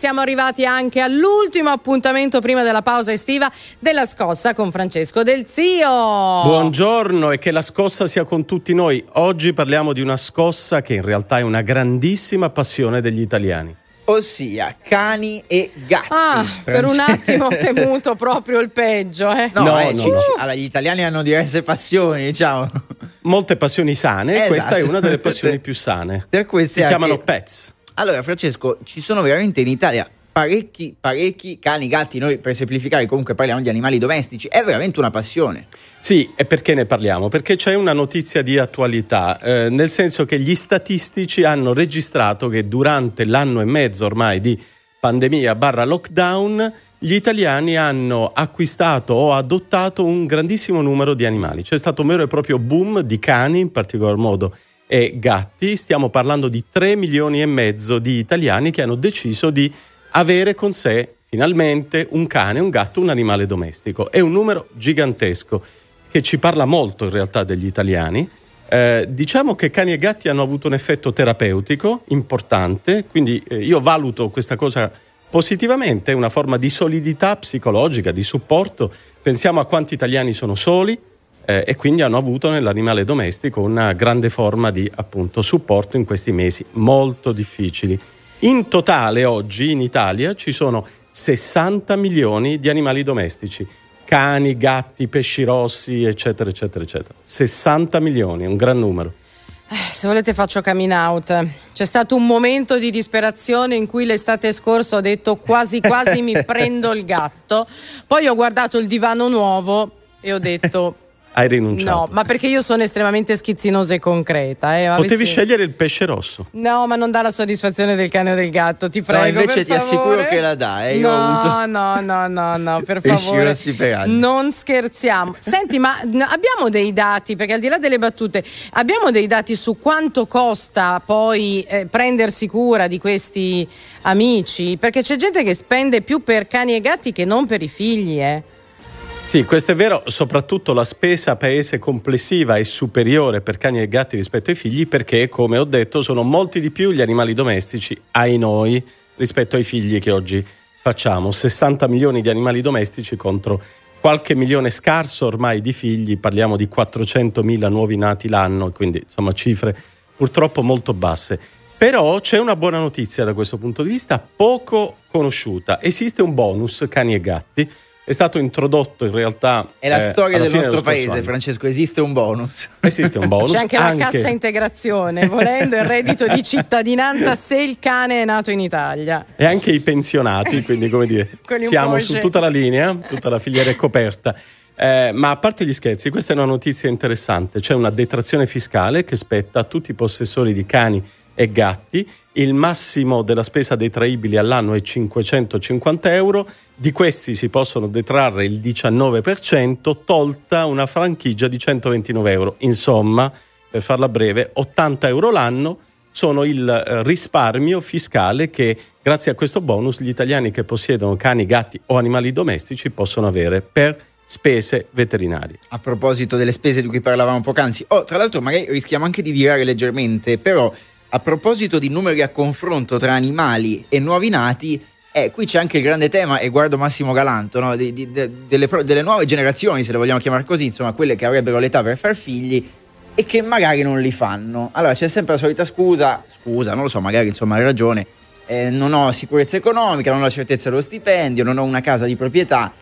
siamo arrivati anche all'ultimo appuntamento prima della pausa estiva della scossa con Francesco Del Zio. Buongiorno e che la scossa sia con tutti noi. Oggi parliamo di una scossa che in realtà è una grandissima passione degli italiani ossia cani e gatti. Ah, per un attimo ho temuto proprio il peggio. Eh. No, no, eh, no, no. Allora, gli italiani hanno diverse passioni, diciamo. Molte passioni sane, esatto. questa è una delle passioni più sane. Per si chiamano pets. Allora, Francesco, ci sono veramente in Italia parecchi, parecchi cani, gatti. Noi per semplificare comunque parliamo di animali domestici. È veramente una passione. Sì, e perché ne parliamo? Perché c'è una notizia di attualità, eh, nel senso che gli statistici hanno registrato che durante l'anno e mezzo ormai di pandemia barra lockdown gli italiani hanno acquistato o adottato un grandissimo numero di animali. C'è stato un vero e proprio boom di cani, in particolar modo e gatti. Stiamo parlando di 3 milioni e mezzo di italiani che hanno deciso di avere con sé finalmente un cane, un gatto, un animale domestico. È un numero gigantesco che ci parla molto in realtà degli italiani. Eh, diciamo che cani e gatti hanno avuto un effetto terapeutico importante, quindi eh, io valuto questa cosa positivamente, è una forma di solidità psicologica, di supporto. Pensiamo a quanti italiani sono soli, eh, e quindi hanno avuto nell'animale domestico una grande forma di appunto, supporto in questi mesi molto difficili. In totale oggi in Italia ci sono 60 milioni di animali domestici, cani, gatti, pesci rossi, eccetera, eccetera, eccetera. 60 milioni, un gran numero. Eh, se volete faccio coming out. C'è stato un momento di disperazione in cui l'estate scorsa ho detto quasi quasi mi prendo il gatto. Poi ho guardato il divano nuovo e ho detto hai rinunciato. No, ma perché io sono estremamente schizzinosa e concreta. Eh. Potevi Avessi... scegliere il pesce rosso. No, ma non dà la soddisfazione del cane o del gatto, ti prego. No, invece ti favore. assicuro che la dà. Eh. no, avuto... no, no, no, no, per favore. Non scherziamo. Senti, ma abbiamo dei dati, perché al di là delle battute, abbiamo dei dati su quanto costa poi eh, prendersi cura di questi amici? Perché c'è gente che spende più per cani e gatti che non per i figli, eh. Sì, questo è vero, soprattutto la spesa paese complessiva è superiore per cani e gatti rispetto ai figli perché, come ho detto, sono molti di più gli animali domestici, ai noi, rispetto ai figli che oggi facciamo. 60 milioni di animali domestici contro qualche milione scarso ormai di figli, parliamo di 400 mila nuovi nati l'anno, quindi insomma cifre purtroppo molto basse. Però c'è una buona notizia da questo punto di vista, poco conosciuta. Esiste un bonus cani e gatti è stato introdotto in realtà. È la eh, storia del nostro paese, anno. Francesco. Esiste un bonus. Esiste un bonus. C'è anche, anche la cassa integrazione, volendo il reddito di cittadinanza se il cane è nato in Italia. E anche i pensionati, quindi come dire, siamo su tutta la linea, tutta la filiera è coperta. Eh, ma a parte gli scherzi, questa è una notizia interessante. C'è una detrazione fiscale che spetta a tutti i possessori di cani e gatti. Il massimo della spesa detraibile all'anno è 550 euro, di questi si possono detrarre il 19%, tolta una franchigia di 129 euro. Insomma, per farla breve, 80 euro l'anno sono il eh, risparmio fiscale che grazie a questo bonus gli italiani che possiedono cani, gatti o animali domestici possono avere per spese veterinarie. A proposito delle spese di cui parlavamo poc'anzi, oh, tra l'altro magari rischiamo anche di virare leggermente, però a proposito di numeri a confronto tra animali e nuovi nati, eh, qui c'è anche il grande tema, e guardo Massimo Galanto, no? di, di, de, delle, delle, nuove generazioni, se le vogliamo chiamare così, insomma, quelle che avrebbero l'età per far figli e che magari non li fanno. Allora c'è sempre la solita scusa, scusa, non lo so, magari insomma hai ragione, eh, non ho sicurezza economica, non ho la certezza dello stipendio, non ho una casa di proprietà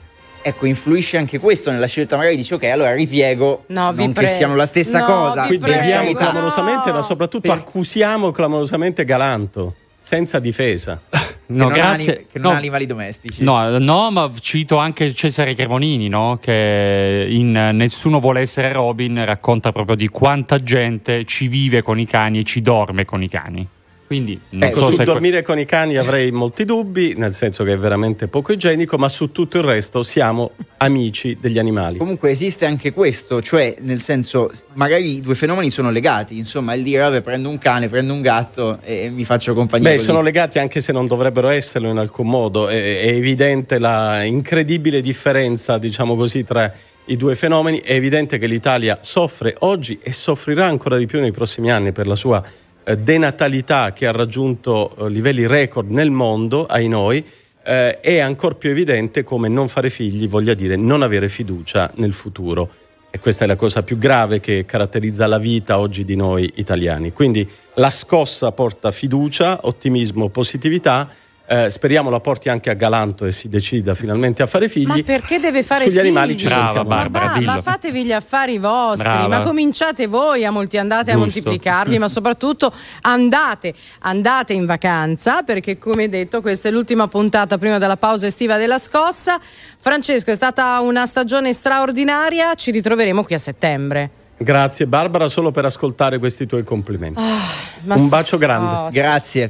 ecco, influisce anche questo nella scelta, magari dici ok, allora ripiego, no, non pre- che siano la stessa no, cosa. Qui beviamo clamorosamente, ma soprattutto per... accusiamo clamorosamente Galanto, senza difesa. No, che, non, grazie. Ani- che non no, ha animali domestici. No, no, ma cito anche Cesare Cremonini, no? che in Nessuno vuole essere Robin racconta proprio di quanta gente ci vive con i cani e ci dorme con i cani. Quindi non ecco, so su dormire con i cani avrei molti dubbi, nel senso che è veramente poco igienico, ma su tutto il resto siamo amici degli animali. Comunque esiste anche questo, cioè nel senso magari i due fenomeni sono legati, insomma il dire vabbè prendo un cane, prendo un gatto e mi faccio compagnia. Beh, così. sono legati anche se non dovrebbero esserlo in alcun modo, è, è evidente la incredibile differenza, diciamo così, tra i due fenomeni, è evidente che l'Italia soffre oggi e soffrirà ancora di più nei prossimi anni per la sua denatalità che ha raggiunto eh, livelli record nel mondo, ai noi, eh, è ancora più evidente come non fare figli voglia dire non avere fiducia nel futuro. E questa è la cosa più grave che caratterizza la vita oggi di noi italiani. Quindi la scossa porta fiducia, ottimismo, positività eh, speriamo la porti anche a Galanto e si decida finalmente a fare figli. Ma perché deve fare Sugli figli? animali ci Brava, pensiamo. Barbara, ma, ma fatevi gli affari vostri, Brava. ma cominciate voi a molti, andate Giusto. a moltiplicarvi, ma soprattutto andate, andate in vacanza, perché come detto questa è l'ultima puntata prima della pausa estiva della scossa. Francesco, è stata una stagione straordinaria, ci ritroveremo qui a settembre. Grazie Barbara, solo per ascoltare questi tuoi complimenti. Oh, Un bacio grande. Oh, Grazie.